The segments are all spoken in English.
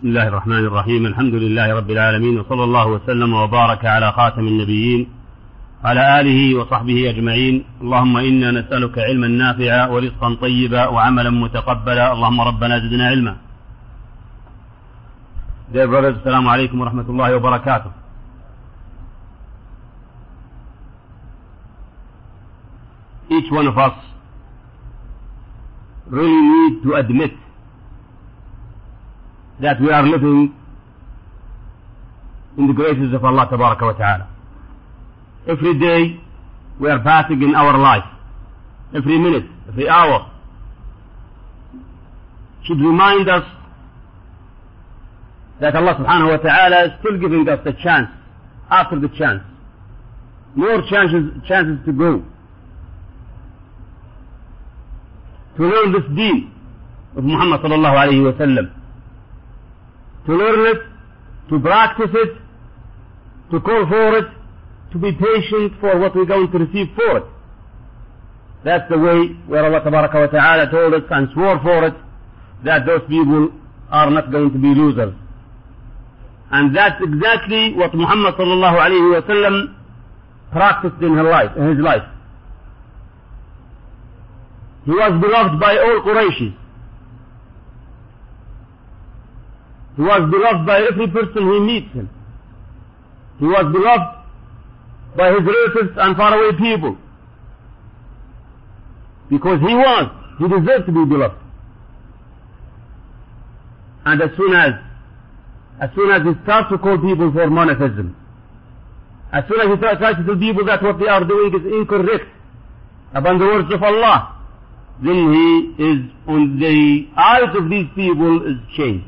بسم الله الرحمن الرحيم. الحمد لله رب العالمين وصلى الله وسلم وبارك على خاتم النبيين على آله وصحبه أجمعين. اللهم إنا نسألك علما نافعا ورزقا طيبا وعملا متقبلا. اللهم ربنا زدنا علما. Dear brothers, السلام عليكم ورحمة الله وبركاته. Each one of us really need to admit that we are living in the graces of Allah Tabaraka wa Ta'ala. Every day we are passing in our life. Every minute, every hour should remind us that Allah subhanahu wa ta'ala is still giving us the chance after the chance. More chances, chances to go. To learn this deen of Muhammad sallallahu alayhi wa sallam. To learn it, to practice it, to call for it, to be patient for what we're going to receive for it. That's the way where Allah wa Ta'ala told us and swore for it that those people are not going to be losers. And that's exactly what Muhammad sallallahu alayhi wa sallam practiced in his life, in his life. He was beloved by all Qurayshis. He was beloved by every person who meets him. He was beloved by his relatives and faraway people. Because he was, he deserved to be beloved. And as soon as, as soon as he starts to call people for monotheism, as soon as he tries to tell people that what they are doing is incorrect upon the words of Allah, then he is on the eyes of these people is changed.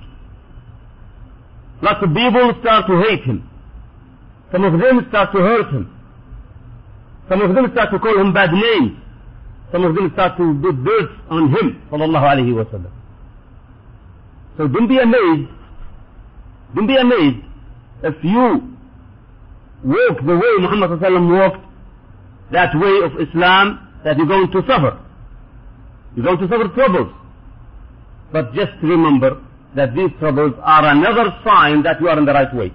Lots of people start to hate him. Some of them start to hurt him. Some of them start to call him bad names. Some of them start to put dirt on him. So don't be amazed, don't be amazed if you walk the way Muhammad walked, that way of Islam, that you're going to suffer. You're going to suffer troubles. But just remember that these troubles are another sign that you are in the right way.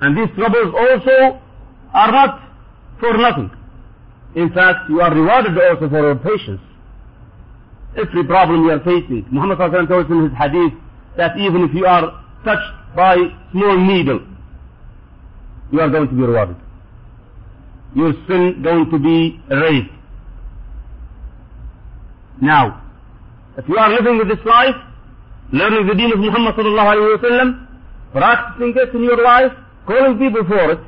And these troubles also are not for nothing. In fact, you are rewarded also for your patience. Every problem you are facing. Muhammad told us in his hadith that even if you are touched by small needle, you are going to be rewarded. Your sin going to be erased. Now, if you are living with this life, learning the deen of Muhammad sallallahu alayhi wa sallam, practicing it in your life, calling people for it,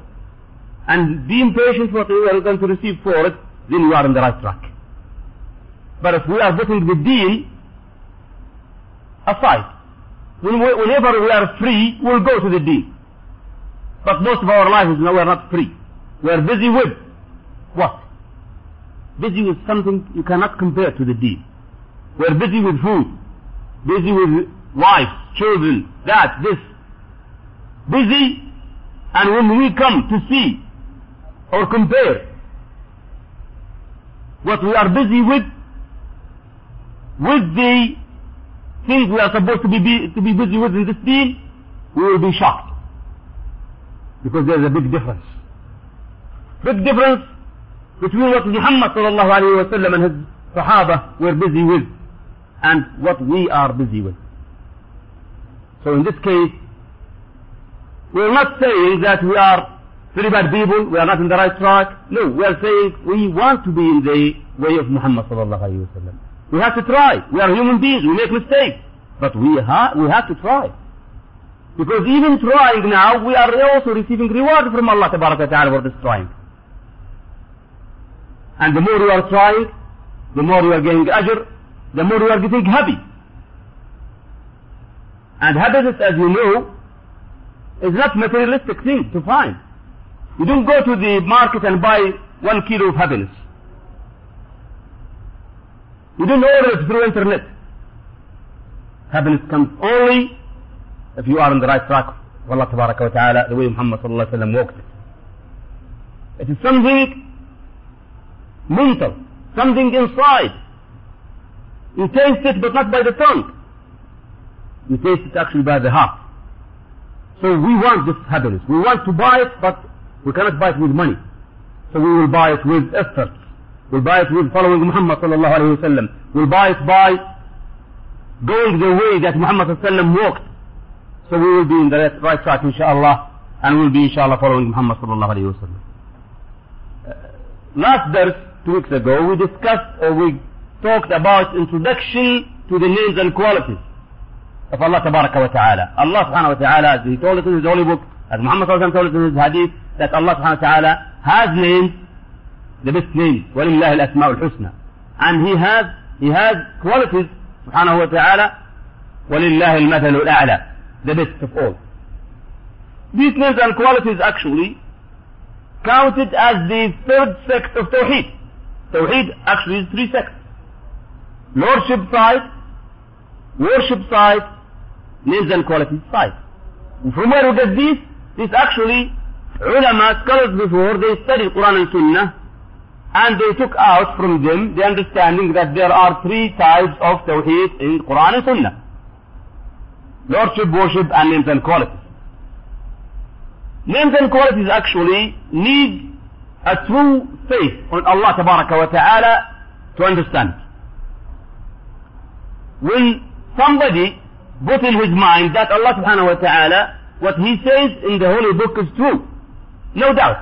and being patient for what you are going to receive for it, then you are on the right track. But if we are putting the deen aside, whenever we are free, we'll go to the deen. But most of our lives now we are not free. We are busy with what? Busy with something you cannot compare to the deen. We are busy with food, busy with wife, children, that, this. Busy, and when we come to see or compare what we are busy with with the things we are supposed to be, to be busy with in this deen, we will be shocked. Because there is a big difference. Big difference between what Muhammad and his Sahaba were busy with and what we are busy with. So in this case, we are not saying that we are very bad people, we are not in the right track. No, we are saying we want to be in the way of Muhammad sallallahu alayhi wa. We have to try. We are human beings, we make mistakes. But we, ha we have to try. Because even trying now, we are also receiving reward from Allah ta'ala for this trying. And the more you are trying, the more you are getting ajr, the more you are getting happy. And happiness, as you know, is not materialistic thing to find. You don't go to the market and buy one kilo of happiness. You don't order it through internet. Happiness comes only if you are on the right track of Allah Tabaraka wa Ta'ala, the way Muhammad Sallallahu Alaihi Wasallam walked it. It is something mental, something inside. You taste it but not by the tongue. You taste it actually by the heart. So we want this happiness. We want to buy it, but we cannot buy it with money. So we will buy it with effort. We'll buy it with following Muhammad sallallahu alayhi wa sallam. We'll buy it by going the way that Muhammad sallallahu alayhi wa sallam walked. So we will be in the right, track inshallah and we'll be inshallah following Muhammad sallallahu alayhi wa sallam. Uh, last verse, two weeks ago, we discussed or we talked about introduction to the names and qualities of Allah tabaraka wa ta'ala. Allah subhanahu wa ta'ala, as he told us in his holy book, as Muhammad sallallahu alayhi wa sallam told us in his hadith, that Allah subhanahu wa ta'ala has names the best names ولله الأسماء الحسنى and he has he has qualities سبحانه وتعالى ولله المثل الأعلى the best of all these names and qualities actually counted as the third sect of Tawheed Tawheed actually is three sects lordship side worship side names and qualities side from where we get this this actually ulama scholars before they studied Quran and Sunnah and they took out from them the understanding that there are three types of Tawheed in Quran and Sunnah. Lordship, worship and names and qualities. Names and qualities actually need a true faith on Allah Ta'ala to understand. When somebody put in his mind that Allah Subhanahu wa Ta'ala, what he says in the Holy Book is true, no doubt.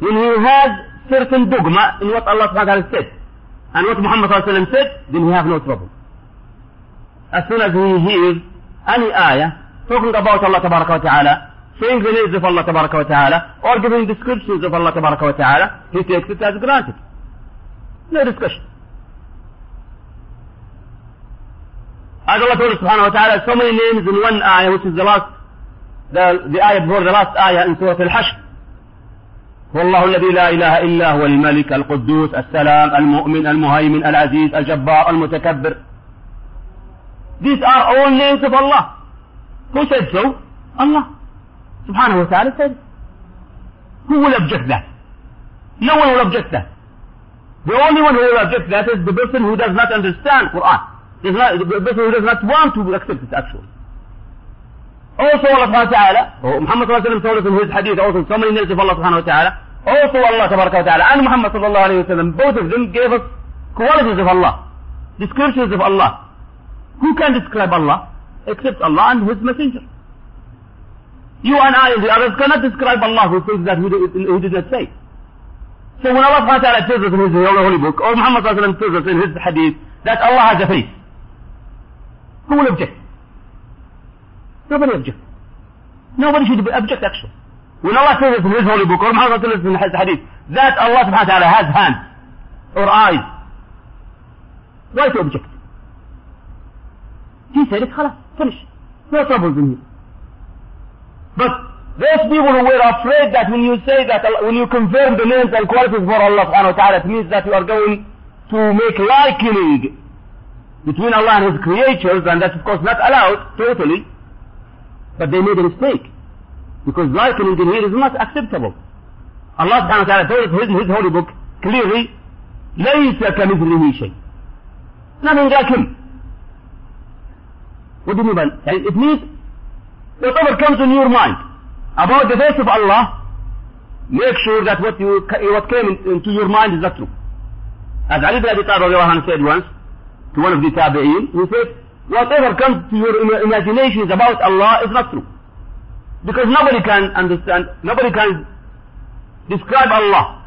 When he has certain dogma in what Allah subhanahu wa ta'ala said and what Muhammad sallallahu alayhi wa said, then he have no trouble. As soon as he hears any ayah talking about Allah tabaraka wa ta'ala, saying the names of Allah tabaraka wa ta'ala, or giving descriptions of Allah tabaraka wa ta'ala, he takes it as granted. No discussion. As Allah told us subhanahu wa ta'ala, so many names in one ayah, which is the last, the, the ayah before the last ayah in Surah Al-Hashr. هو الله الذي لا إله إلا هو الملك القدوس السلام المؤمن المهيمن العزيز الجبار المتكبر These are all names of Allah. Who said so? Allah. Subhanahu wa ta'ala said. Who will object that? No one will object that. The only one who will object that is the person who does not understand Quran. Does not, the person who does not want to accept it actually. Also Allah subhanahu wa ta'ala, or Muhammad sallallahu alayhi wa sallam told us in his hadith also so many names of Allah subhanahu wa ta'ala, also Allah tabaraka wa ta'ala and Muhammad sallallahu alayhi wa sallam, both of them gave us qualities of Allah, descriptions of Allah. Who can describe Allah except Allah and His Messenger? You and I and the others cannot describe Allah who things that he did, he did not say. So when Allah subhanahu wa ta'ala tells us in His holy book, or Muhammad sallallahu alayhi wa sallam tells us in His hadith, that Allah has a face, who will object? Nobody object. Nobody should object actually. When Allah says in His holy book, or Muhammad says in His hadith, that Allah subhanahu wa ta'ala has hands or eyes, why to object? He said it, khalas, finish. No troubles in here. But those people who were afraid that when you say that, when you confirm the names and qualities for Allah subhanahu wa ta'ala, it means that you are going to make likening between Allah and His creatures, and that's of course not allowed totally. But they made a mistake. Because likening in here is not acceptable. Allah subhanahu wa ta'ala told us in his holy book clearly, لَيْسَ كَمِثْلِهِ شَيْءٍ Nothing like him. What do you mean by that? It means whatever comes in your mind about the face of Allah, make sure that what you what came in, into your mind is not true. As Ali ibn Abi Talib said once to one of the Tabi'een, he said, whatever comes to your imaginations about Allah is not true. Because nobody can understand, nobody can describe Allah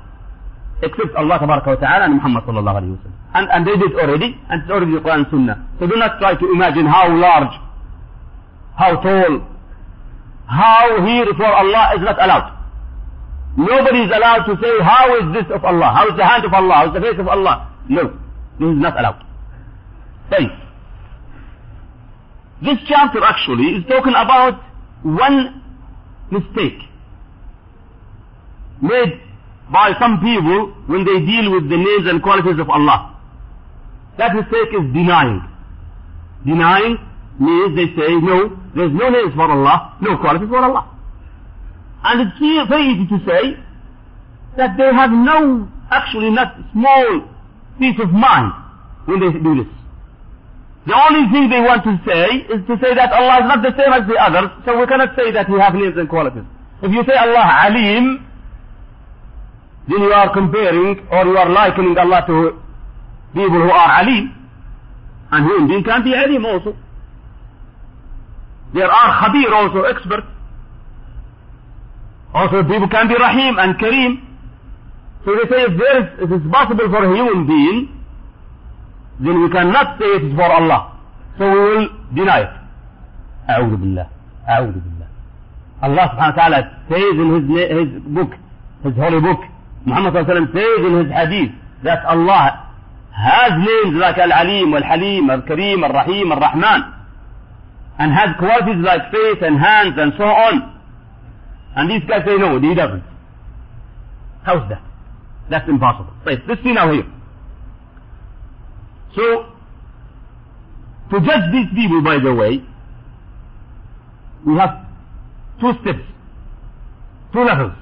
except Allah wa ta'ala and Muhammad sallallahu alayhi wa sallam. And, and they did already, and it's already the Quran and Sunnah. So do not try to imagine how large, how tall, how here for Allah is not allowed. Nobody is allowed to say, how is this of Allah? How is the hand of Allah? How is the face of Allah? No, this is not allowed. Say, this chapter actually is talking about one mistake made by some people when they deal with the names and qualities of Allah. That mistake is denying. Denying means they say, no, there's no names for Allah, no qualities for Allah. And it's very easy to say that they have no, actually not small piece of mind when they do this. The only thing they want to say is to say that Allah is not the same as the others, so we cannot say that He has names and qualities. If you say Allah Alim, then you are comparing or you are likening Allah to people who are Alim. And human being can be Alim also. There are Khabir also, expert. Also people can be Rahim and Kareem. So they say if there is, if it's possible for a human being, then we cannot say it is for Allah. So we will deny it. أعوذ بالله. أعوذ بالله. Allah subhanahu wa ta'ala says in his, his book, his holy book, Muhammad sallallahu alayhi wa sallam says in his hadith that Allah has names like Al-Alim, Al-Halim, Al-Kareem, Al-Rahim, Al-Rahman and has qualities like face and hands and so on. And these guys say no, he doesn't. How's that? That's impossible. Right, let's see now here. So, to judge these people, by the way, we have two steps, two levels.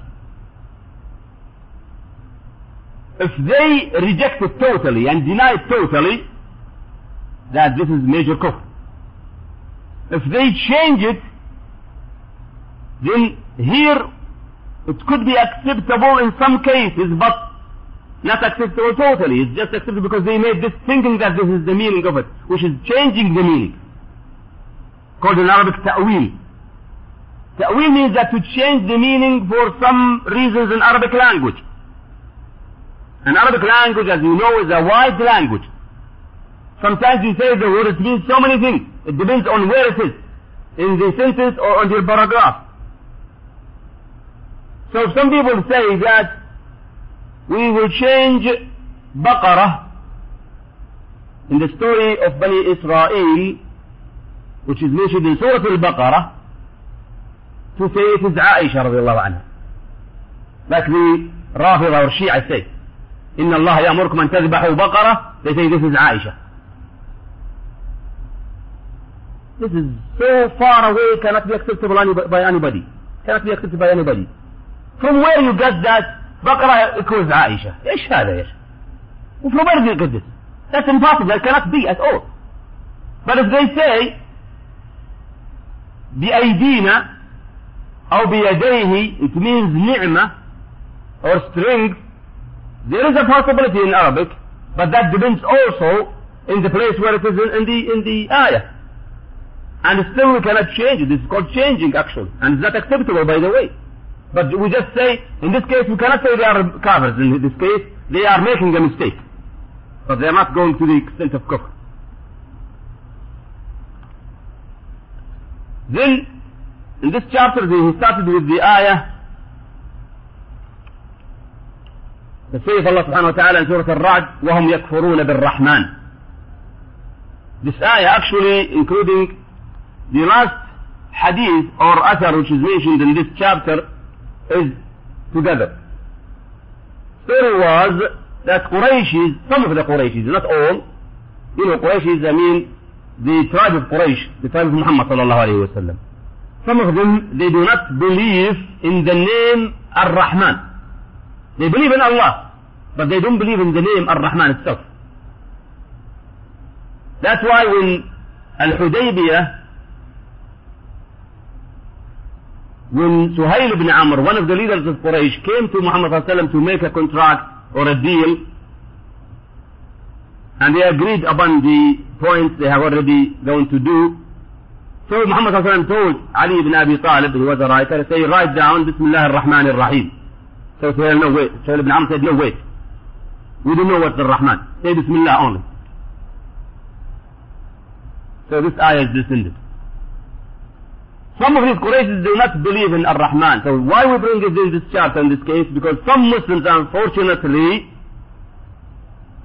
If they reject it totally and deny it totally, that this is major kufr. If they change it, then here it could be acceptable in some cases, but not acceptable totally. It's just acceptable because they made this thinking that this is the meaning of it, which is changing the meaning. Called in Arabic ta'wil. Ta'wil means that to change the meaning for some reasons in Arabic language. And Arabic language, as you know, is a wide language. Sometimes you say the word, it means so many things. It depends on where it is. In the sentence or on the paragraph. So some people say that we will change Baqarah in the story of Bani Israel, which is mentioned in Surah Al-Baqarah, to say it is Aisha radiallahu anha. Like the Rafida or Shia say. إن الله يأمركم أن تذبحوا بقرة they say this is Aisha this is so far away cannot be acceptable by anybody cannot be accepted by anybody from where you get that بقرة equals عائشة إيش هذا يا شيخ from where this that's impossible it cannot be at all but if they say بأيدينا أو بيديه it means نعمة or strength There is a possibility in Arabic, but that depends also in the place where it is in, in the in the ayah. And still we cannot change it. This is called changing actually. And it's not acceptable by the way. But we just say, in this case we cannot say they are kafirs. In this case, they are making a mistake. But they are not going to the extent of kufr. Then, in this chapter, he started with the ayah يصيف الله سبحانه وتعالى in Surah Al-Ra'd وهم يكفرون بالرحمن This ayah actually including the last hadith or athar which is mentioned in this chapter is together. Story was that Qurayshis, some of the Qurayshis, not all, you know Qurayshis, I mean the tribe of Quraysh, the tribe of Muhammad sallallahu alayhi wa sallam. Some of them, they do not believe in the name Ar-Rahman. They believe in Allah, but they don't believe in the name Ar-Rahman itself. That's why when Al-Hudaybiyah, when Suhail ibn Amr, one of the leaders of Quraysh, came to Muhammad ﷺ to make a contract or a deal, and they agreed upon the points they have already going to do, so Muhammad ﷺ told Ali ibn Abi Talib, who was a writer, say, write down Bismillah ar-Rahman ar-Rahim. So Suhail, no wait. Suhail ibn Amr said, no wait. We don't know what's the Rahman. Say Bismillah only. So this ayah is descended. Some of these Qurayshis do not believe in Ar-Rahman. So why we bring it in this chapter in this case? Because some Muslims unfortunately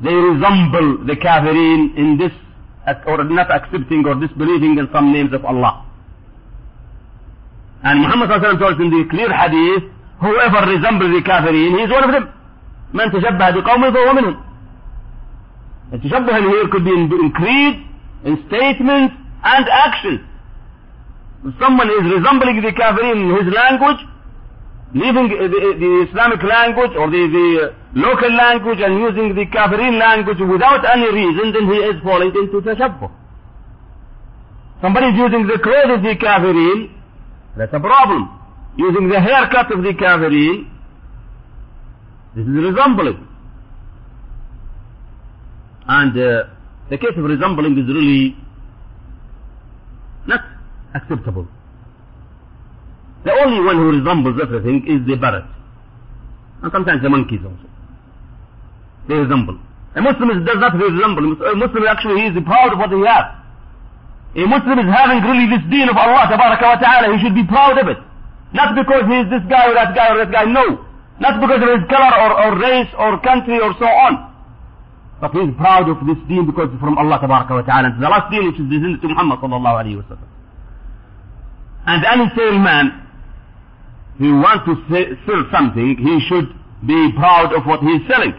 they resemble the Kafirin in this or not accepting or disbelieving in some names of Allah. And Muhammad told us in the clear hadith, whoever resembles the Kafirin, he is one of them. من تشبه بقوم فهو منهم. التشبه here could be in, in creed, in statements, and actions. Someone is resembling the kafirin in his language, leaving the, the Islamic language or the, the local language and using the kafirin language without any reason, then he is falling into tashabbuh. Somebody is using the clothes of the kafirin, that's a problem. Using the haircut of the kafirin, this is resembling. And uh, the case of resembling is really not acceptable. The only one who resembles everything is the parrot. And sometimes the monkeys also. They resemble. A Muslim does not resemble. A Muslim actually he is proud of what he has. A Muslim is having really this deen of Allah ta'ala. He should be proud of it. Not because he is this guy or that guy or that guy. No. Not because of his color or, or race or country or so on. But he is proud of this deen because it's from Allah ta'ala. It's the last deen which is descended to Muhammad sallallahu alayhi wa sallam. And any salesman who wants to sell something, he should be proud of what he is selling.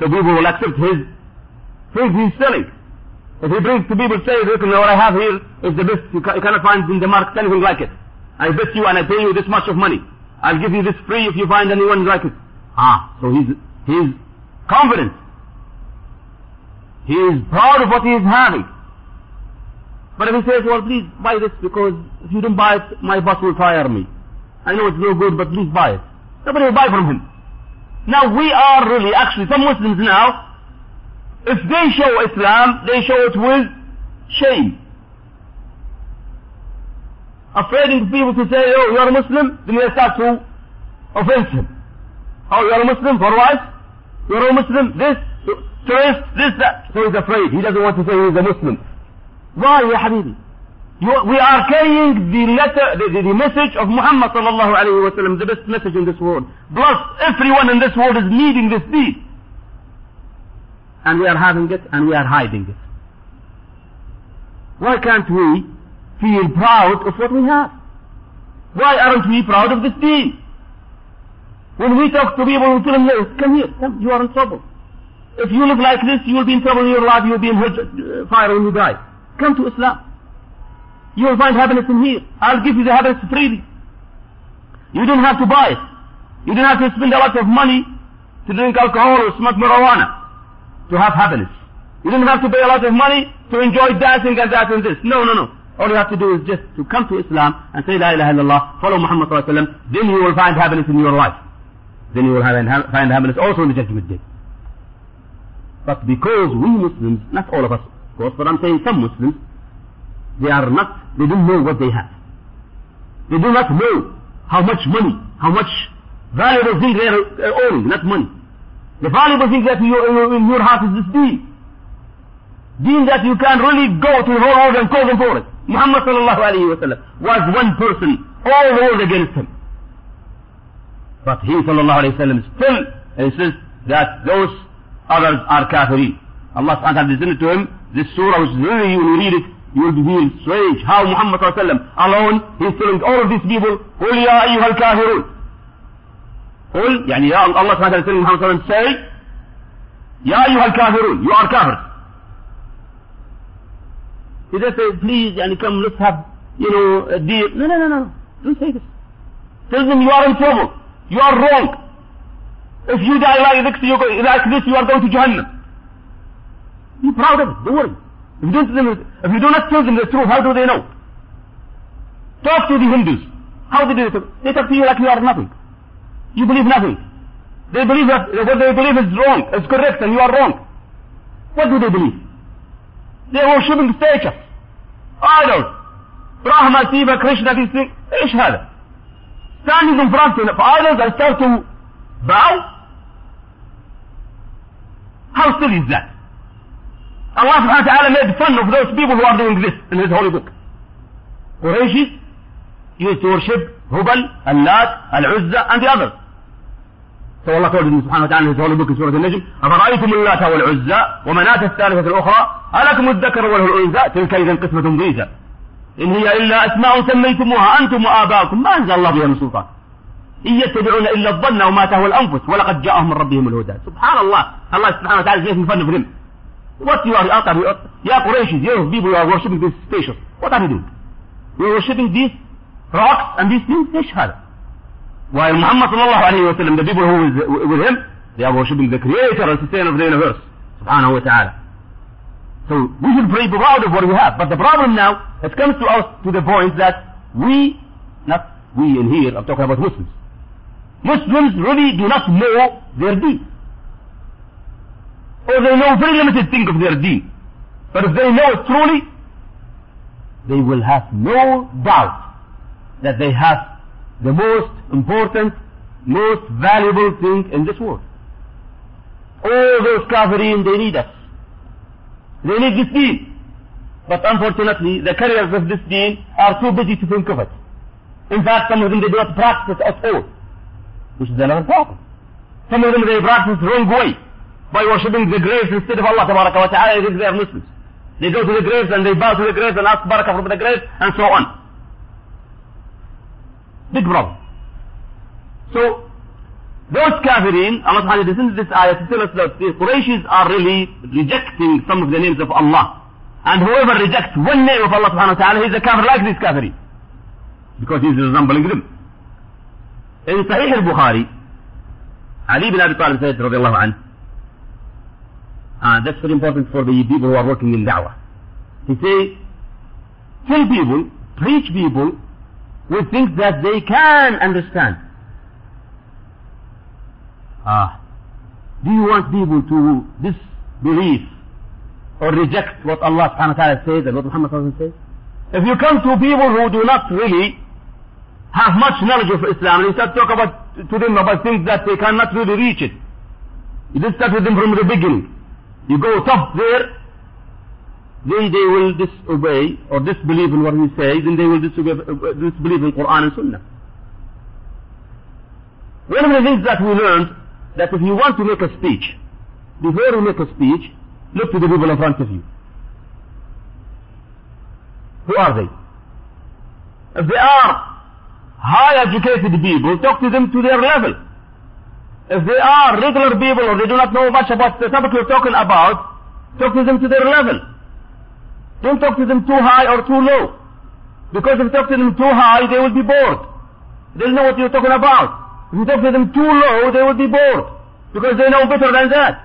So people will accept his things he's selling. If he brings to people, say, look, what I have here is the best. You, you cannot find in the market anything like it. I bet you and I pay you this much of money. I'll give you this free if you find anyone like it. Ah, so he's, he's confident. He is proud of what he is having. But if he says, well, please buy this because if you don't buy it, my boss will fire me. I know it's no good, but please buy it. Nobody will buy from him. Now we are really, actually, some Muslims now, if they show Islam, they show it with shame. Afraid of people to say, oh, you're a Muslim, then they start to offend him. Oh, you're a Muslim, for what? You're a Muslim, this, tourist, this, that. So he's afraid. He doesn't want to say he's a Muslim. Why, ya habibi? You, we are carrying the letter, the, the, the, message of Muhammad sallallahu alayhi wa sallam, the best message in this world. Plus, everyone in this world is needing this deen. And we are having it and we are hiding it. Why can't we feel proud of what we have? Why aren't we proud of this deen? When we talk to people, we tell them, come here, come, you are in trouble. If you live like this, you will be in trouble in your life, you will be in hell, uh, fire when you die. Come to Islam. You will find happiness in here. I'll give you the happiness freely. You don't have to buy it. You don't have to spend a lot of money to drink alcohol or smoke marijuana to have happiness. You don't have to pay a lot of money to enjoy dancing and that and this. No, no, no. All you have to do is just to come to Islam and say La ilaha illallah, follow Muhammad sallallahu alaihi wasallam, then you will find happiness in your life. Then you will find happiness also in the judgment day. But because we Muslims, not all of us, course, but I'm saying some Muslims, they are not, they don't know what they have. They do not know how much money, how much valuable thing they are uh, owning, not money. The valuable thing that you, uh, in your heart is this deen. Deen that you can really go to the whole world and call them for it. Muhammad sallallahu alayhi wa sallam was one person, all the world against him. But he sallallahu alayhi wa sallam still insists that those others are kafirin. Allah subhanahu wa ta'ala to him this surah which is really, when you read it, you will be feeling strange how Muhammad sallallahu alayhi wa sallam alone, he's telling all of these people, قُلْ يَا أَيُّهَا الْكَافِرُونَ قل يعني يا الله سبحانه وتعالى سيدنا محمد صلى الله عليه وسلم say يا أيها الكافرون you are kafirs he just say please يعني come let's have you know a deal no no no no don't say this tell them you are in trouble you are wrong if you die like this you, go, like this you are going to Jahannam be proud of it don't worry if you don't, them, if you do not tell them the truth how do they know talk to the Hindus how do they talk they talk to you like you are nothing you believe nothing. They believe that what they believe is wrong, is correct, and you are wrong. What do they believe? They are worshipping statues, idols. Brahma, Shiva, Krishna, these things. ايش هذا? Standing in front of idols and start to bow? How silly is that? Allah subhanahu wa ta'ala made fun of those people who are doing this in His holy book. Qurayshis used to worship Hubal, Al-Lat, Al-Uzza, and the others. So Allah told him subhanahu wa ta'ala in his holy book in Surah Al-Najm, أفرأيتم اللات والعزى ومناة الثالثة الأخرى؟ ألكم الذكر وله الأنثى تلك إذا قسمة ضيزى. إن هي إلا أسماء سميتموها أنتم وآباؤكم. ما أنزل الله بها من سلطان. إن يتبعون إلا الظن وما تهوى الأنفس. ولقد جاءهم من ربهم الهدى. سبحان الله. الله سبحانه وتعالى fun of him What you are? You are Quraysh, your people are worshipping this station. What are you doing? You are worshipping these rocks and these things, they shahada. While Muhammad sallallahu alayhi wa sallam, the people who is with him, they are worshipping the creator and sustainer of the universe, subhanahu wa ta'ala. So we should be proud of what we have. But the problem now, it comes to us to the point that we, not we in here, I'm talking about Muslims. Muslims really do not know their deeds. Or they know very limited thing of their deen. But if they know it truly, they will have no doubt that they have the most important, most valuable thing in this world. All those kafirin, they need us. They need this deen. But unfortunately, the carriers of this deen are too busy to think of it. In fact, some of them they do not practice at all. Which is another problem. Some of them they practice the wrong way. By worshipping the graves instead of Allah wa ta'ala, think they are Muslims. They go to the graves and they bow to the graves and ask barakah from the graves and so on. Big problem. So, those kafirin, Allah subhanahu wa ta'ala this ayah to tell us that the Qurayshis are really rejecting some of the names of Allah. And whoever rejects one name of Allah subhanahu wa ta'ala, he's a kafir like this kafirin. Because he's resembling them. In Sahih al-Bukhari, Ali bin Abi Talib said, radiallahu anhu, uh, that's very important for the people who are working in da'wah. He says, tell people, preach people with things that they can understand. Ah, do you want people to disbelieve or reject what Allah subhanahu wa ta'ala says and what Muhammad says? If you come to people who do not really have much knowledge of Islam and you start talk about to them about things that they cannot really reach it. You just start with them from the beginning. You go tough there, then they will disobey or disbelieve in what he says, then they will disobey, uh, disbelieve in Quran and Sunnah. One of the things that we learned, that if you want to make a speech, before you make a speech, look to the people in front of you. Who are they? If they are high educated people, talk to them to their level. If they are regular people or they do not know much about the topic you're talking about, talk to them to their level. Don't talk to them too high or too low. Because if you talk to them too high, they will be bored. They'll know what you're talking about. If you talk to them too low, they will be bored. Because they know better than that.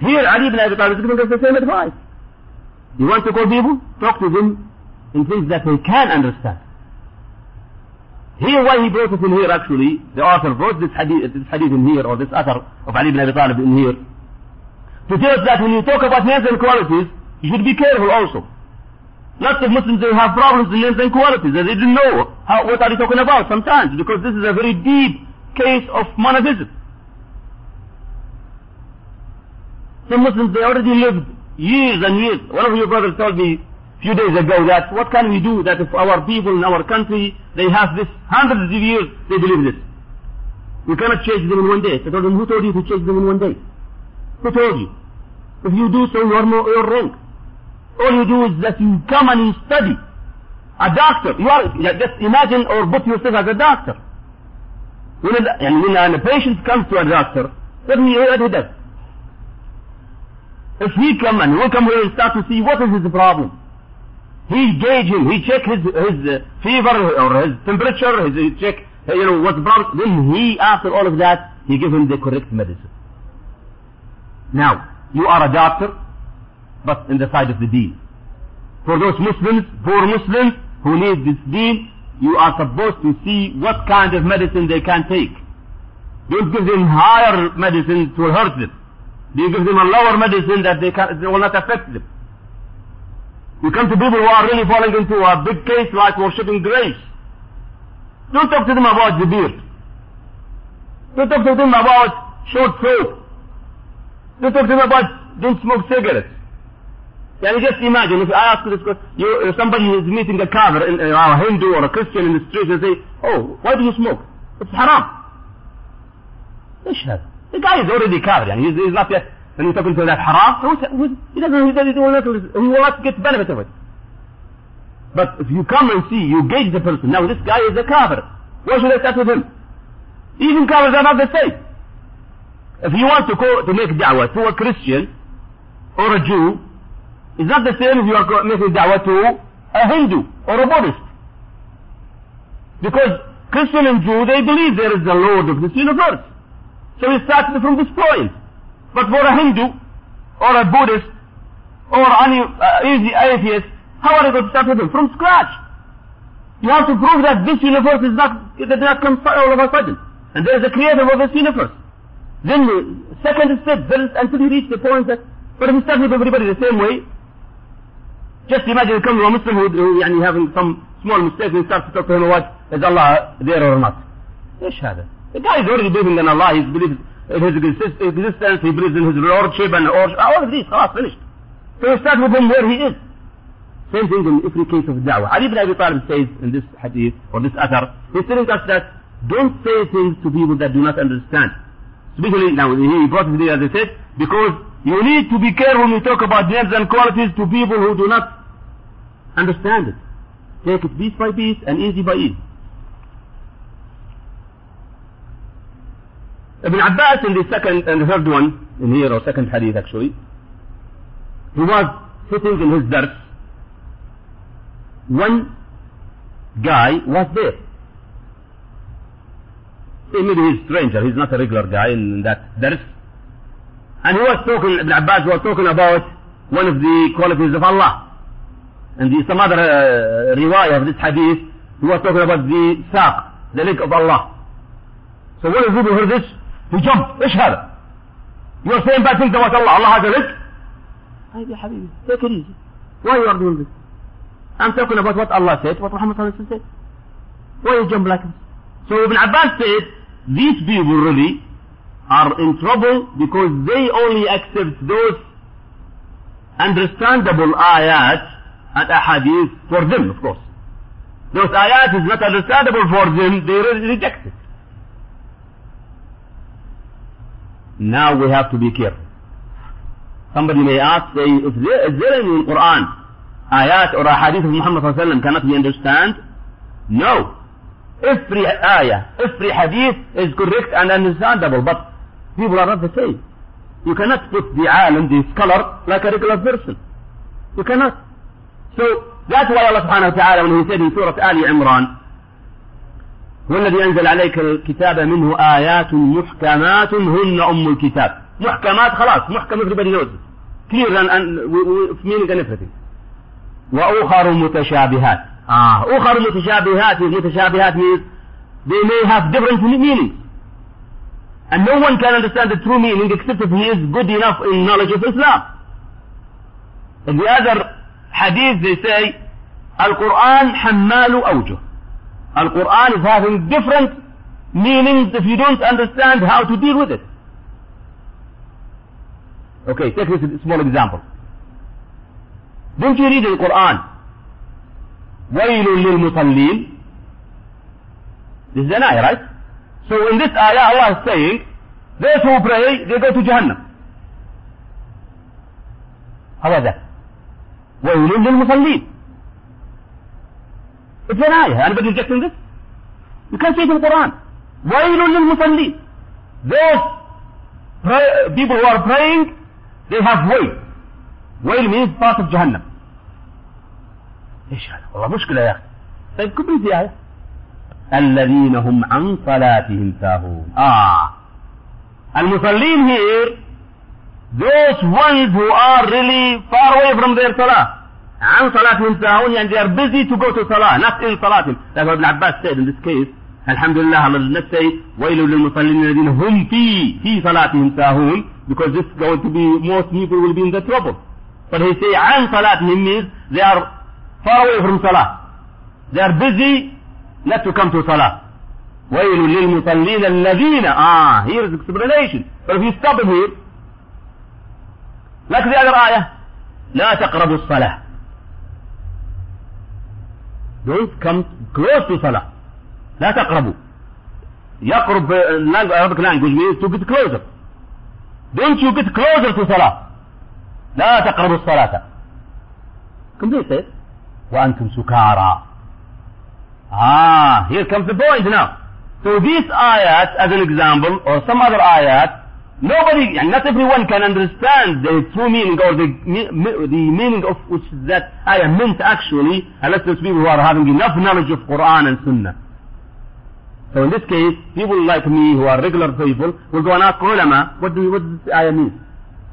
Here, Ali ibn Abi Talib is giving us the same advice. You want to call people? Talk to them in things that they can understand. Here, why he brought it in here actually, the author brought this hadith, this hadith in here, or this athar of Ali ibn Abi Talib in here, to tell us that when you talk about names and qualities, you should be careful also. Lots of Muslims, they have problems in names and qualities, and they didn't know how, what are you talking about sometimes, because this is a very deep case of monotheism. Some Muslims, they already lived years and years. One of your brothers told me few days ago that what can we do that if our people in our country, they have this hundreds of years, they believe this. We cannot change them in one day. Him, who told you to change them in one day? Who told you? If you do so, you are, no, you are wrong. All you do is that you come and you study. A doctor, you are, just imagine or put yourself as a doctor. When a, and when a patient comes to a doctor, what he, what he does? If he come and will come here and start to see what is his problem, he gauge him, he check his, his uh, fever or his temperature, his, he check, uh, you know, what's problem. Then he, after all of that, he give him the correct medicine. Now, you are a doctor, but in the side of the deen. For those Muslims, poor Muslims who need this deen, you are supposed to see what kind of medicine they can take. Don't give them higher medicine to hurt them. Do you give them a lower medicine that they, can, they will not affect them? You come to people who are really falling into a big case like worshipping grace. Don't talk to them about the beard. Don't talk to them about short throat. Don't talk to them about don't smoke cigarettes. Yani just imagine if I ask you this question, you, if somebody is meeting a kafir, in, uh, a Hindu or a Christian in the street and say, oh, why do you smoke? It's haram. ايش هذا؟ the guy is already kafir, and he's, he's not yet, when you're talking to that haram, he doesn't, he, doesn't, he, will not, he will not get benefit of it. But if you come and see, you gauge the person, now this guy is a kafir, why should I start with him? Even kafirs are not the same. If you want to go to make da'wah to a Christian or a Jew, it's not the same if you are making da'wah to a Hindu or a Buddhist. Because Christian and Jew, they believe there is a Lord of this universe. So he started from this point. But for a Hindu, or a Buddhist, or any uh, easy atheist, how are you going to start with them? From scratch. You have to prove that this universe is not, it did not come all of a sudden. And there is a creator of this universe. Then the second step, there is, until you reach the point that, but if you start with everybody the same way, just imagine you come to a Muslim who, who يعني having some small mistake and start to talk to him what, is Allah there or not? ايش هذا؟ The guy is already believing in Allah, he believes in his exist- existence, he believes in his lordship and or, all of these, خلاص finished. So you start with him where he is. Same thing in every case of da'wah. Ali ibn Abi Talib says in this hadith, or this athar, he's telling us that don't say things to people that do not understand. Especially now, he brought it here, as I said, because you need to be careful when you talk about names and qualities to people who do not understand it. Take it piece by piece and easy by easy. Ibn Abbas in the second and the third one, in here, or second hadith actually, he was sitting in his dars. One guy was there. Maybe he's stranger, he's not a regular guy in that dars. And he was talking, Ibn Abbas was talking about one of the qualities of Allah. And the, some other uh, riwayah of this hadith, he was talking about the saq, the leg of Allah. So when the people heard this, he jumped. ايش هذا؟ You are saying bad things about Allah. Allah has a leg? طيب يا حبيبي, take it easy. Why you are doing this? I'm talking about what Allah said, what Muhammad sallallahu alaihi wasallam said. Why you jump like this? So Ibn Abbas said, these people really are in trouble because they only accept those understandable ayat and ahadith for them, of course. Those ayat is not understandable for them, they re- reject it. Now we have to be careful. Somebody may ask, say, if there, is there any Quran ayat or ahadith of Muhammad sallallahu cannot be understood? No. Every ayah, every hadith is correct and understandable, but people are not the same. You cannot put the alim, the scholar, like a regular person. You cannot. So that's why Allah subhanahu wa ta'ala when he said in Surah Ali Imran, هو الذي أنزل عليك الكتاب منه آيات محكمات هن أم الكتاب محكمات خلاص محكم everybody knows with meaning and everything وأخر متشابهات آه أخر متشابهات متشابهات means they may have different meanings and no one can understand the true meaning except if he is good enough in knowledge of Islam in the other hadith they say القرآن حمال أوجه Al-Quran is having different meanings if you don't understand how to deal with it. Okay, take this small example. Don't you read in the Quran, وَيْلٌ لِلْمُصَلِّينَ This is an ayah, right? So in this ayah Allah is saying, those who pray, they go to Jahannam. How was that? وَيْلٌ لِلْمُصَلِّينَ Rejecting this? You can see it in the Quran. وَيْلٌ لِلْمُصَلِّينَ Those people who are praying, they have wail. Wail means part of Jahannam. إيش هذا؟ والله مشكلة يا أخي. طيب كمل في آية. الذين هم عن صلاتهم ساهون. آه. المصلين here, those ones who are really far away from their salah. عن صلاتهم ساهون يعني they are busy to go to salah, not in صلاتهم. That's what Ibn Abbas said in this case. الحمد لله Allah not say ويل للمصلين الذين هم في في صلاتهم ساهون because this is going to be most people will be in the trouble. But he say عن صلاتهم means they are far away from salah. They are busy not to come to salah. ويل للمصلين الذين ah here is explanation. But if you stop here like the other ayah لا تقربوا الصلاة don't come close to salah لا تقربوا يقرب Arabic language means to get closer don't you get closer to salah لا تقربوا الصلاة complete وأنتم سكارى ah here comes the point now so these ayat as an example or some other ayat nobody and not everyone can understand the true meaning or the, the meaning of which that ayah meant actually unless those people who are having enough knowledge of Quran and Sunnah so in this case people like me who are regular people will go and ask ulama what, do, what does this ayah mean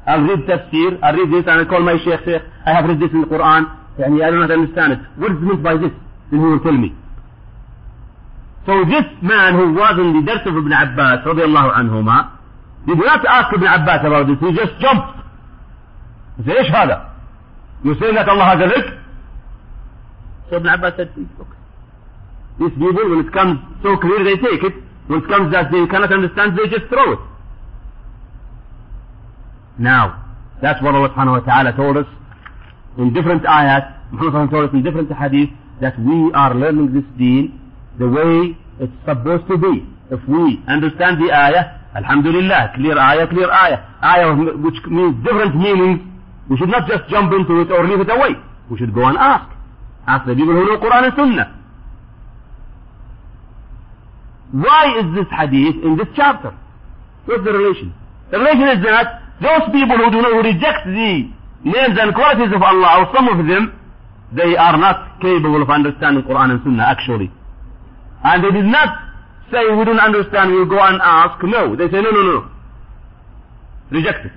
I'll read tafsir, I'll read this and I'll call my sheikh, sheikh, I have read this in the Quran, and I do not understand it. What is meant by this? Then he will tell me. So this man who was in the dars of Ibn Abbas, radiallahu anhuma, you do not ask Ibn Abbas about this. He just jumped. He said, Ish hada? You say that Allah has a rizq? So Ibn Abbas said, okay. These people, when it comes so clear, they take it. When it comes that they cannot understand, they just throw it. Now, that's what Allah subhanahu wa ta'ala told us in different ayat, Muhammad told us in different hadith, that we are learning this deen the way it's supposed to be. If we understand the ayah, alhamdulillah, clear ayah, clear ayah. Ayah which means different meanings. We should not just jump into it or leave it away. We should go and ask. Ask the people who know Quran and Sunnah. Why is this hadith in this chapter? What's the relation? The relation is that those people who do not reject the names and qualities of Allah, or some of them, they are not capable of understanding Quran and Sunnah actually. And they did not say we don't understand, we'll go and ask. No, they say no, no, no. Reject it.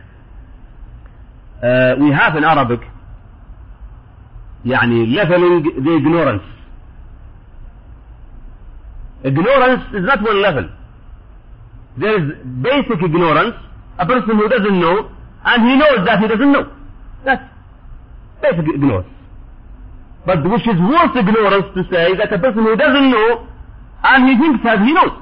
Uh, we have in Arabic يعني leveling the ignorance. Ignorance is not one level. There is basic ignorance, a person who doesn't know, and he knows that he doesn't know. That's basic ignorance. But which is worse ignorance to say that a person who doesn't know, and he thinks that he knows.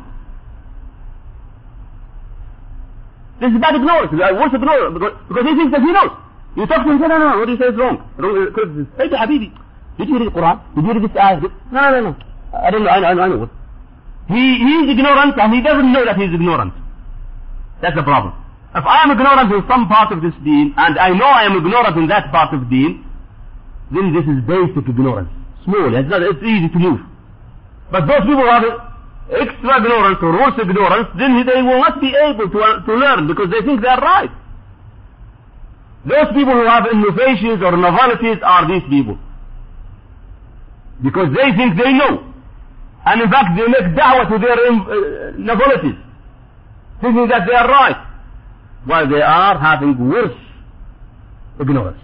This is bad ignorance, worse ignorance, because, because he thinks that he knows. You talk to him, no, no, no, what you say is wrong. wrong uh, hey, Habibi, did you read the Quran? Did you read this ayah? No, no, no. I don't know, I know, I know. He, he is ignorant and he doesn't know that he is ignorant. That's the problem. If I am ignorant in some part of this deen, and I know I am ignorant in that part of deen, then this is basic ignorance. Small, it's, not, it's easy to move. But those people who have extra ignorance or worse ignorance, then they will not be able to, to learn because they think they are right. Those people who have innovations or novelties are these people. Because they think they know. And in fact they make da'wah to their uh, novelties. Thinking that they are right. While they are having worse ignorance.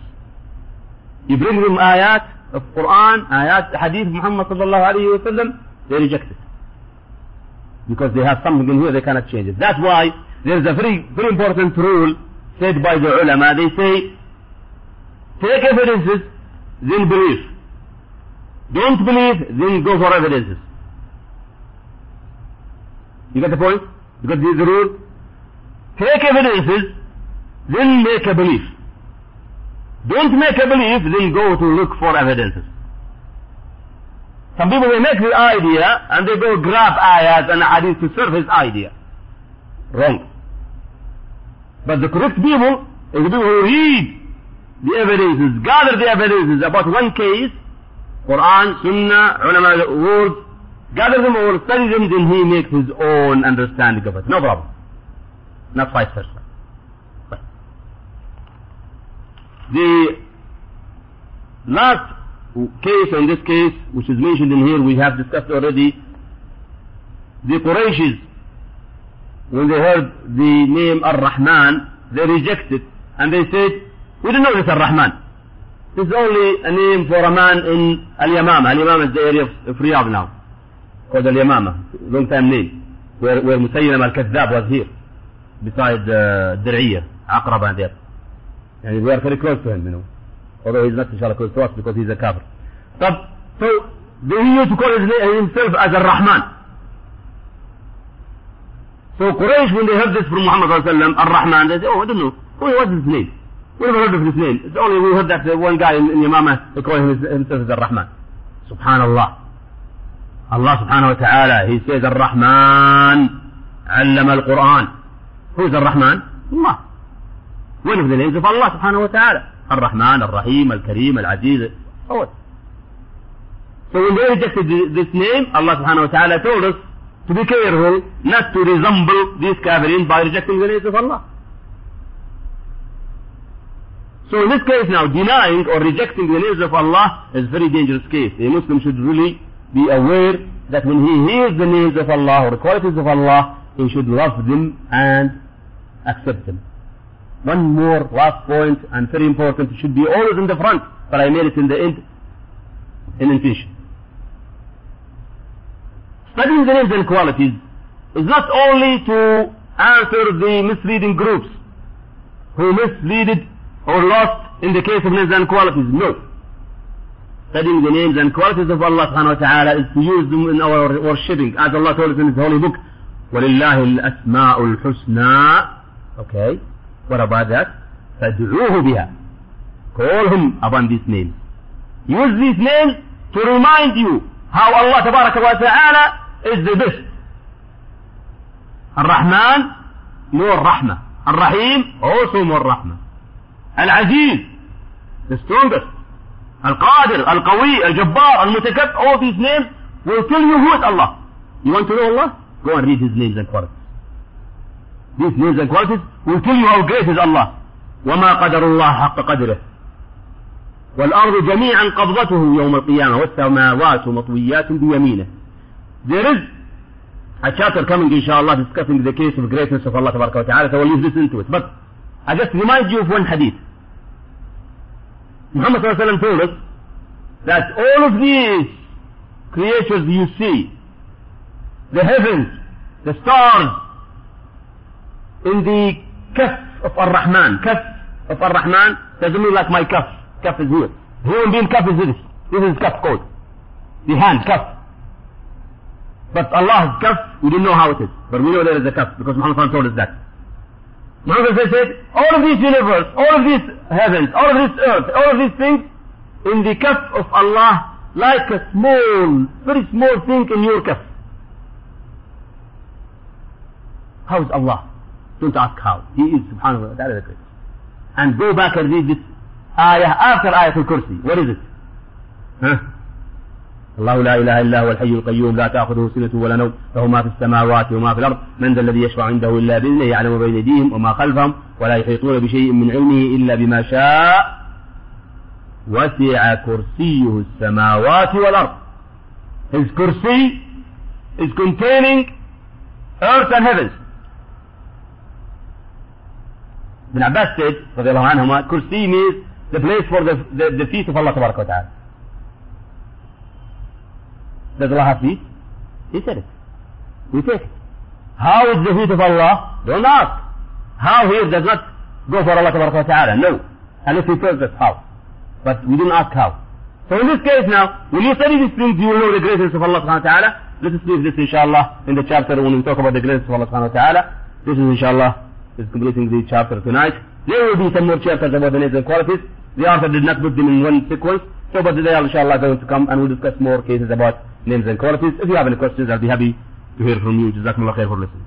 You bring them ayat of Quran, ayat hadith Muhammad sallallahu alayhi wa sallam, they reject it. Because they have something in here they cannot change it. That's why there is a very, very important rule said by the ulama, they say, take evidences, then believe. Don't believe, then go for evidences. You get the point? Because this is the rule. Take evidences, then make a belief. Don't make a belief, then go to look for evidences. Some people they make the idea and they go grab ayahs and hadith to serve his idea. Wrong. But the correct people is the people who read the evidences, gather the evidences about one case, Quran, Sunnah, ulama words, gather them all, study them, then he makes his own understanding of it. No problem. Not vice versa. The last case, in this case, which is mentioned in here, we have discussed already, the Qurayshis when they heard the name Ar-Rahman, they rejected and they said, we don't know this Ar-Rahman. This is only a name for a man in Al-Yamama. Al-Yamama is the area of, of Riyadh now, called Al-Yamama, long time name, where, where Musaylim Al-Kazzab was here, beside uh, Dir'iyah, Aqraba and there. And we are very close to him, you know. Although he's not inshallah to us because he's a kafir. So, so they used to call himself as Ar-Rahman. So Quraysh, when they heard this from Muhammad sallallahu Ar-Rahman, they said, oh, I don't know. What's his name? We never heard of his name. It's only we heard that uh, one guy in, in Yamama, they call him himself as Ar-Rahman. Subhanallah. Allah subhanahu wa ta'ala, he says Ar-Rahman, علم القرآن. Who is Ar-Rahman? Allah. One of the names of Allah subhanahu wa ta'ala. Ar-Rahman, Ar-Rahim, Al-Kareem, Al-Aziz. Oh. So when they rejected this name, Allah subhanahu wa ta'ala told us to be careful not to resemble these kafirin by rejecting the names of Allah. So in this case now, denying or rejecting the names of Allah is a very dangerous case. A Muslim should really be aware that when he hears the names of Allah or the qualities of Allah, he should love them and accept them. one more last point and very important. It should be always in the front, but I made it in the end in intention. Studying the names and qualities is not only to answer the misleading groups who misleaded or lost in the case of names and qualities. No. Studying the names and qualities of Allah subhanahu wa ta'ala is to use them in our worshipping. As Allah told us in His holy book, وَلِلَّهِ الْأَسْمَاءُ الْحُسْنَى Okay. What? فَادْعُوهُ بِهَا Call Him upon these names. Use these names to remind you how Allah wa ta'ala is the best. الرحمن more رحمة. الرحيم also more رحمة. العزيز the strongest. القادر القوي الجبار المتكبر all these names will tell you who is Allah. You want to know Allah? Go and read His names and qualities. These names and qualities will tell you how great is Allah. وما قدر الله حق قدره والأرض جميعا قبضته يوم القيامة والسماوات مطويات بيمينه There is a chapter coming inshallah discussing the case of greatness of Allah wa ta'ala so we'll listen to it but I just remind you of one hadith Muhammad sallallahu told us that all of these creatures you see the heavens the stars in the kaf of Ar-Rahman kaf of Ar-Rahman doesn't mean like my kaf kaf is here human being kaf is this this is kaf code the hand kaf but Allah's kaf, we didn't know how it is. But we know there is a kaf because Muhammad told us that. Muhammad said, all of these universe, all of these heavens, all of this earth, all of these things in the kaf of Allah like a small, very small thing in your kaf. How is Allah? Don't ask how. He is subhanahu wa ta'ala the greatest. And go back and read this ayah after ayah al-kursi. What is it? Huh? الله لا إله إلا هو الحي القيوم لا تأخذه سنة ولا نوم له ما في السماوات وما في الأرض من ذا الذي يشفع عنده إلا بإذنه يعلم بين أيديهم وما خلفهم ولا يحيطون بشيء من علمه إلا بما شاء وسع كرسيه السماوات والأرض His kursi is containing earth and heavens Ibn Abbas said رضي الله عنهما kursi means the place for the, the, the feet of Allah وتعالى Does Allah have feet? He said it. We take it. How is the feet of Allah? Don't ask. How here does not go for Allah Ta'ala. No. Unless he tells us how. But we didn't ask how. So in this case now, when you study these things, you will know the greatness of Allah subhanahu wa ta'ala. Let us leave this inshallah in the chapter when we talk about the greatness of Allah subhanahu wa ta'ala. This is inshallah is completing the chapter tonight. There will be some more chapters about the names and qualities. The author did not put them in one sequence. So but today inshallah going to come and we'll discuss more cases about names and qualities. If you have any questions, I'll be happy to hear from you. Jazakumullah khair for listening.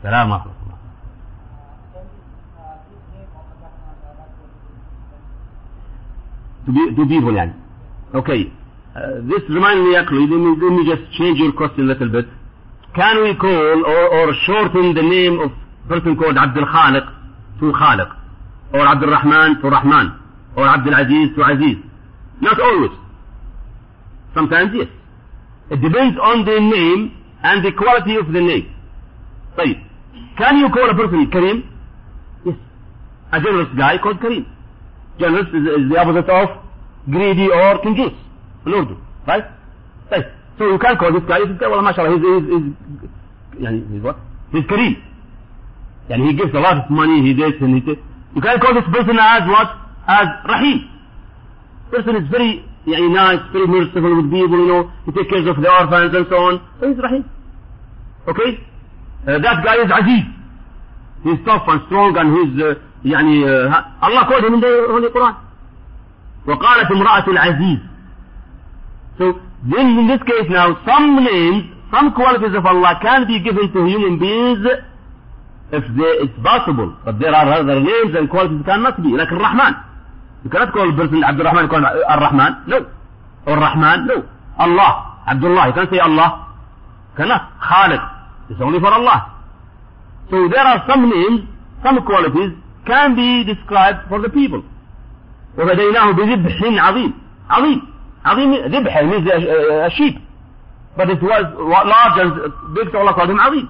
السلام ورحمة الله. To be to people يعني. Okay. uh, this reminds me actually, let me, let me just change your question a little bit. Can we call or, or shorten the name of person called Abdul Khaliq to Khaliq? Or Abdul Rahman to Rahman? Or Abdul Aziz to Aziz? Not always. Sometimes yes. It depends on the name and the quality of the name. طيب. Can you call a person Kareem? Yes. A generous guy called Kareem. Generous is, is the opposite of greedy or kanjoos. In Urdu. Right? طيب. So you can call this guy, this guy, well, mashallah, he's, he's, he's, يعني, he's what? He's Kareem. يعني he gives a lot of money, he this and he this. You can call this person as what? As Rahim. Person is very يعني, nice, very merciful with people, you know, he takes care of the orphans and so on. So he's Rahim. Okay? Uh, that guy is Aziz. He's tough and strong and he's uh, يعني uh, him in the Holy Quran. وقالت امرأة العزيز. So then in this case now, some names, some qualities of Allah can be given to human beings if they, it's possible. But there are other names and qualities cannot be. Like Ar-Rahman. You cannot call a person Abdul Rahman, call Ar-Rahman. No. Or Rahman. No. Allah. Abdullah. You can't say Allah. Cannot. Khaliq. It's only for Allah. So there are some names, some qualities can be described for the people. وفديناه بذبح عظيم عظيم عظيم ذبح means a, But it was large and big, so Allah called him Azim.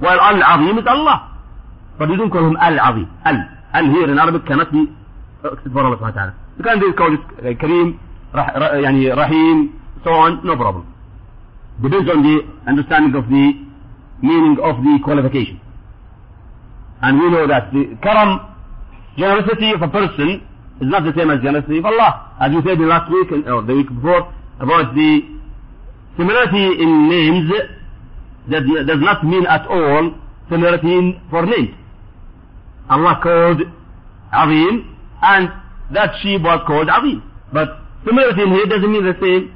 While Al-Azim is Allah. But you don't call him Al-Azim. Al. Al here in Arabic cannot be except for Allah subhanahu. You can be called it Kareem, yani Rahim, so on, no problem. Depends on the understanding of the meaning of the qualification. And we know that the karam, generosity of a person, is not the same as generosity of Allah. As you said in last week, or the week before, about the similarity in names, that does not mean at all similarity in, for names. Allah called Azim, and that sheep was called Azim. But similarity in here doesn't mean the same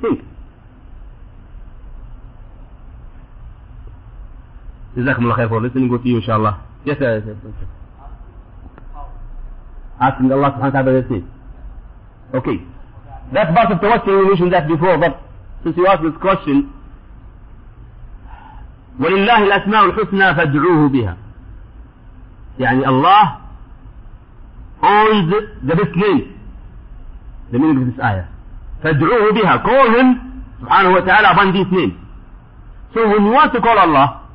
thing. جزاكم الله خير for listening with you inshallah. Yes, sir. Asking Allah subhanahu wa ta'ala to Okay. That's part of question we mentioned that before, but since you asked this question, ولله الأسماء الحسنى فادعوه بها. يعني Allah owns the best name. The meaning of this ayah. فادعوه بها. Call him subhanahu wa ta'ala upon these names. So when you want to call Allah,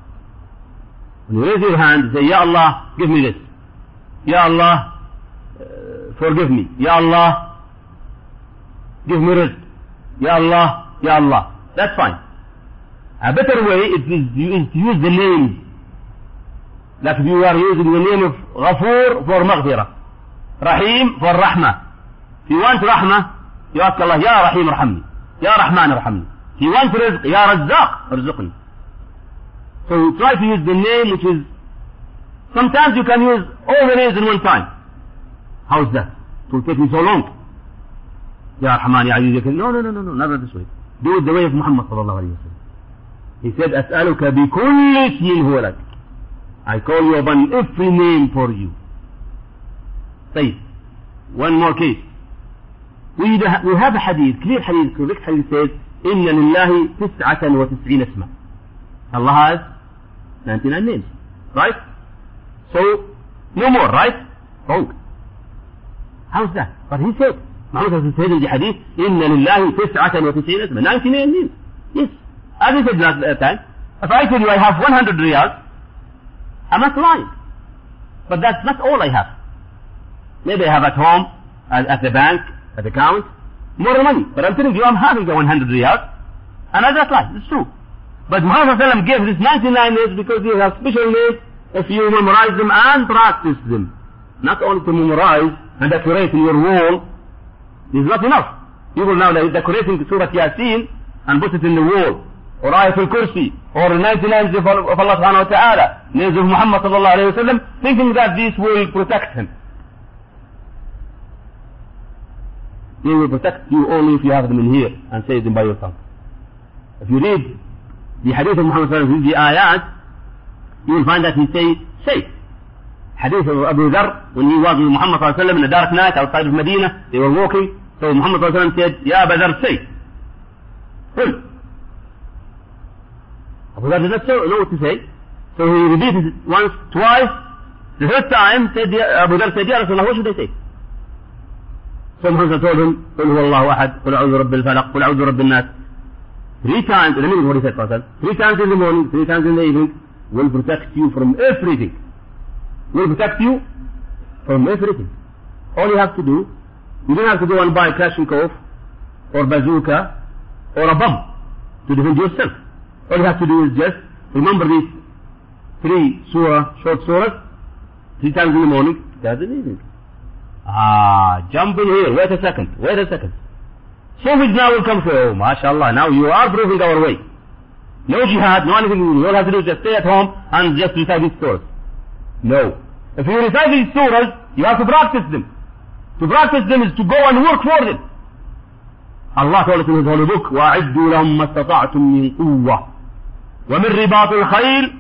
when you raise your hand, say, Ya Allah, give me this. Ya Allah, uh, forgive me. Ya Allah, give me rizq. Ya Allah, Ya Allah. That's fine. A better way is, to use the name. Like you are using the name of Ghafoor for Maghfirah. Rahim for Rahmah. If you want Rahmah, you ask Allah, Ya Rahim Rahamni. Ya Rahman Rahamni. If you want rizq, Ya Razzaq, Rizqni. So try to use the name which is, sometimes you can use all the names in one time. How is that? It will take me so long. Ya Rahman, Ya Aziz, Ya No, no, no, no, no, never this way. Do it the way of Muhammad sallallahu alayhi wa sallam. He said, أسألك بكل اسم هو لك. I call you upon every name for you. طيب. One more case. We, we have a hadith, clear hadith, correct hadith says, إن لله تسعة وتسعين اسما. Allah has 99 names. Right? So, no more, right? Wrong. How's that? But he said, Muhammad said in the hadith, إن لله تسعة وتسعين اسما. 99 names. Yes. As I said last time, if I tell you I have 100 riyals, I'm not lying. But that's not all I have. Maybe I have at home, at, at the bank, at the account, more money. But I'm telling you, I'm having the 100 riyals, and I just lie. It's true. But Muhammad gave this 99 names because he has special names if you memorize them and practice them. Not only to memorize and decorating your wall is not enough. People now are decorating Surah Yasin and put it in the wall. Or Ayatul Kursi. Or 99 names of Allah subhanahu wa ta'ala. Names of Muhammad sallallahu alayhi wa sallam. Thinking that this will protect him. They will protect you only if you have them in here and say them by your tongue. If you read the hadith of Muhammad sallallahu alayhi wa sallam, the ayat, you will find that he say, say. حديث أبو ذر واني واضح محمد صلى الله عليه وسلم إن دارك نايت أو في المدينة في ووكي طيب محمد صلى الله عليه وسلم يا أبا ذر سي قل. أبو ذر نفسه لو تسي فهو يريبيت وانس توايس the third time said أبو ذر سيد. يا رسول الله وش بدي سي ثم هم قال قل هو الله أحد قل أعوذ برب الفلق قل أعوذ برب الناس. Three times let me go to three times in the morning three times in the evening will protect you from everything. Will protect you from everything. All you have to do, you don't have to go and buy a Kalashnikov, or bazooka, or a bomb to defend yourself. All you have to do is just remember these three surah, short surahs, three times in the morning, three times in the evening. Ah, jump in here, wait a second, wait a second. So Sufis now will come say, oh, mashallah, now you are proving our way. No jihad, no anything, all you have to do is just stay at home and just recite these surahs. No. If you recite these surahs, you have to practice them. To practice them is to go and work for them. Allah told us in His holy book, وَأَعِدُّوا لَهُمْ مَا اسْتَطَعْتُم مِّن قُوَّةٍ وَمِن رِّبَاطِ الْخَيْلِ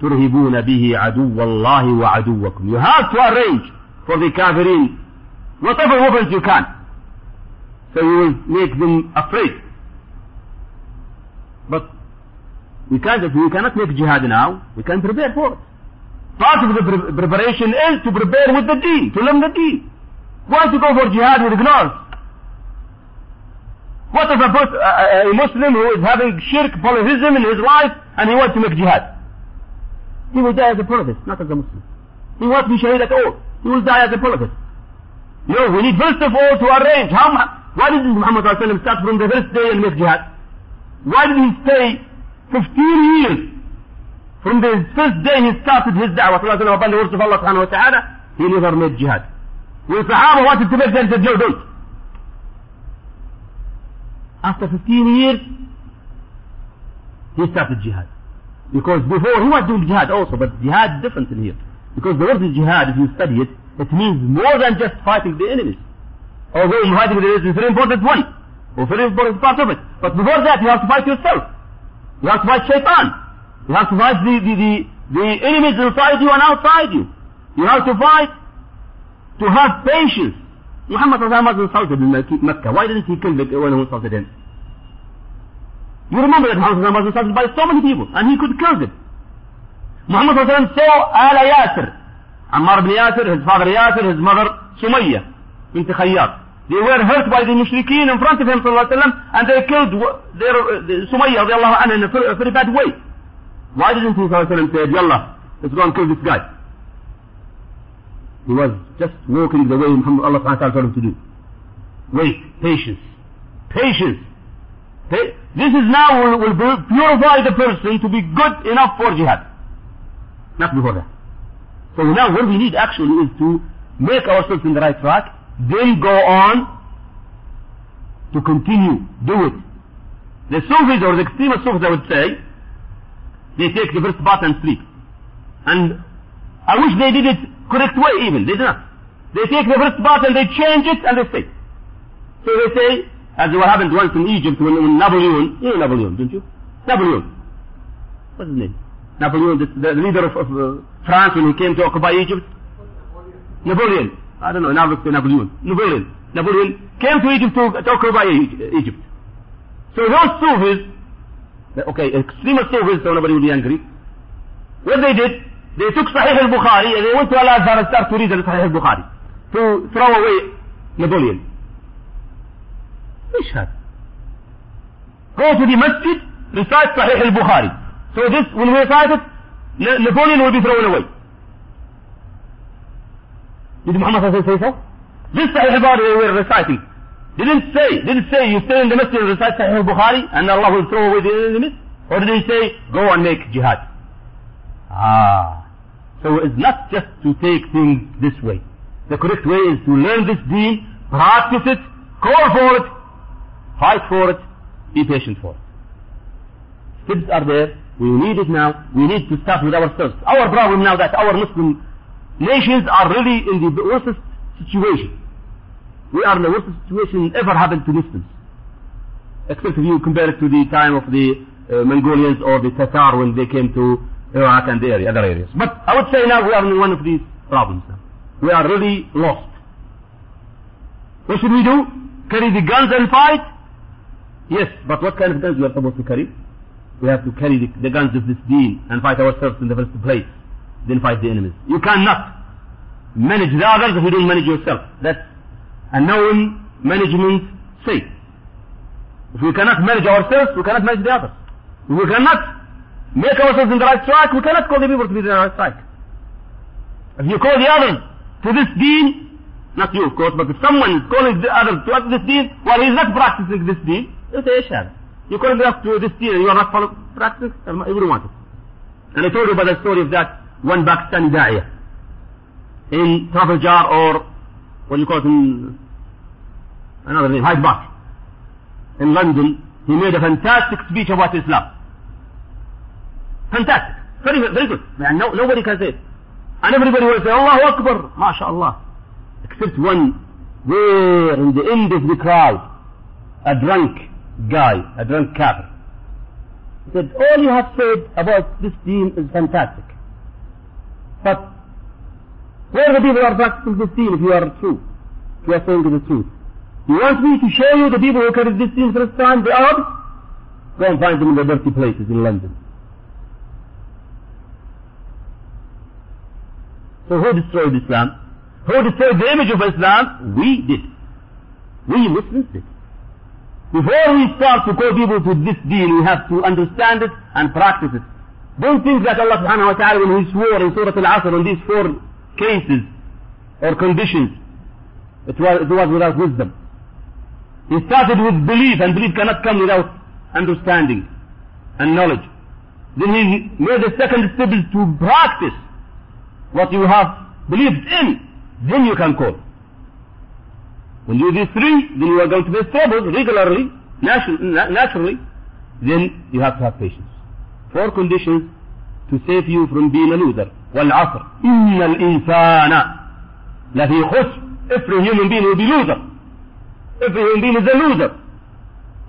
تُرْهِبُونَ بِهِ عَدُوَّ اللَّهِ وَعَدُوَّكُمْ You have to arrange for the kafirin whatever weapons you can. So you will make them afraid. But we can't, we cannot make jihad now, we can prepare for it. Part of the pre- preparation is to prepare with the deen, to learn the deen. Why to go for jihad with ignorance? What if a, a Muslim who is having shirk, polytheism in his life, and he wants to make jihad? He will die as a polytheist, not as a Muslim. He won't be shaheed at all. He will die as a polytheist. No, we need first of all to arrange. How, why did Muhammad start from the first day and make jihad? Why did he stay 15 years from the first day he started his da'wah upon the words of Allah subhanahu wa ta'ala? He never made jihad. When Sahaba wanted to make them, said, no, don't. After 15 years, he started jihad. Because before he was doing jihad also, but jihad different in here. Because the word jihad, if you study it, it means more than just fighting the enemies. Although fighting the enemies is a very important one, or very important part of it. But before that, you have to fight yourself. You have to fight shaitan. You have to fight the, the, the, the enemies inside you and outside you. You have to fight to have patience. Muhammad was insulted in Mecca. Why didn't he kill the, when he insulted him? You remember that Muhammad was insulted by so many people, and he could kill them. Muhammad saw Ala Yasir. Ammar ibn Yasir, his father Yasir, his mother Sumayya, bint Khayyat. They were hurt by the mushrikeen in front of him wasallam, and they killed their uh, Sumayya anha in a very bad way. Why didn't he say, Yallah, let's go and kill this guy? He was just walking the way Muhammad Allah ta'ala told him to do. Wait, patience. Patience. This is now will, will purify the person to be good enough for jihad. Not before that. So now what we need actually is to make ourselves in the right track, then go on to continue, do it. The Sufis or the extremist Sufis I would say, they take the first bath and sleep. And I wish they did it correct way even. They do not. They take the first bath and they change it and they stay. So they say, as what happened once in Egypt when, when Napoleon, you know Napoleon, don't you? Napoleon. What's his name? Napoleon, the, the leader of, of uh, France when he came to occupy Egypt. Napoleon. I don't know, now Napoleon. Napoleon. Napoleon came to Egypt to, to occupy Egypt. So those Sufis, Okay, extremists too will nobody will be angry. What they did, they took Sahih al-Bukhari and they went to Al-Azhar and started to read Sahih al-Bukhari to throw away Napoleon. Which had? Go to the masjid, recite Sahih al-Bukhari. So this, when we recite it, Napoleon will be thrown away. Did Muhammad say so? This Sahih al-Bukhari they were reciting. Didn't say, didn't say you stay in the masjid and recite Sahih al-Bukhari and Allah will throw away the enemies? Or did he say, go and make jihad? Ah. So it's not just to take things this way. The correct way is to learn this deen, practice it, call for it, fight for it, be patient for it. Steps are there. We need it now. We need to start with ourselves. Our problem now that our Muslim nations are really in the worst situation. We are in the worst situation ever happened to Muslims. Except if you compare it to the time of the uh, Mongolians or the Tatar when they came to Iraq and the area, other areas. But I would say now we are in one of these problems now. We are really lost. What should we do? Carry the guns and fight? Yes, but what kind of guns we are supposed to carry? We have to carry the, the guns of this deen and fight ourselves in the first place. Then fight the enemies. You cannot manage the others if you don't manage yourself. That's unknown management say, If we cannot manage ourselves, we cannot manage the others. If we cannot make ourselves in the right track, we cannot call the people to be in the right track. If you call the others to this deen, not you of course, but if someone is calling the others to this deen, while he is not practicing this deen, you say, Ishad, you call them to this deen and you are not practicing, everyone wants it. And I told you about the story of that one Pakistani da'iyah in Trafalgar or what do you call it in another name, Hyde Park in London. He made a fantastic speech about Islam. Fantastic. Very, very good. And no, nobody can say it. And everybody will say, Allahu Akbar, MashaAllah. Except one, there in the end of the crowd, a drunk guy, a drunk kafir. He said, all you have said about this deen is fantastic. But where the people are practicing this deen if you are true? If you are saying the truth. You want me to show you the people who carried this deen first time, the Arabs? Go and find them in the dirty places in London. So who destroyed Islam? Who destroyed the image of Islam? We did. We Muslims did. Before we start to call people to this deal, we have to understand it and practice it. Don't think that Allah subhanahu wa ta'ala when He swore in Surah Al-Asr on these four cases or conditions, it was, it was without wisdom. He started with belief and belief cannot come without understanding and knowledge. Then he made the second step is to practice what you have believed in. Then you can call. When you do these three, then you are going to be troubled regularly, naturally. Then you have to have patience. Four conditions to save you from being a loser. والعصر إن الإنسان لفي خسر Every human being will be loser. Every human being is a loser.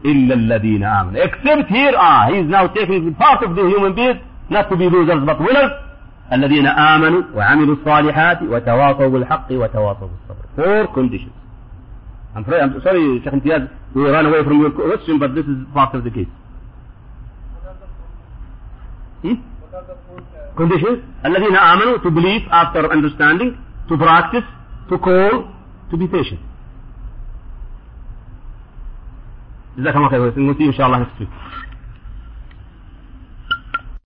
إلا الذين آمنوا. Except here, ah, he is now taking part of the human beings, not to be losers but winners. الذين آمنوا وعملوا الصالحات وتواصوا بالحق وتواصوا بالصبر. Four conditions. I'm, sorry, I'm sorry, Sheikh Imtiaz, we ran away from your question, but this is part of the case. Hmm? Conditions? الذين آمنوا to believe after understanding, to practice, to call, to be patient. جزاك الله خير ونسي إن شاء الله next week.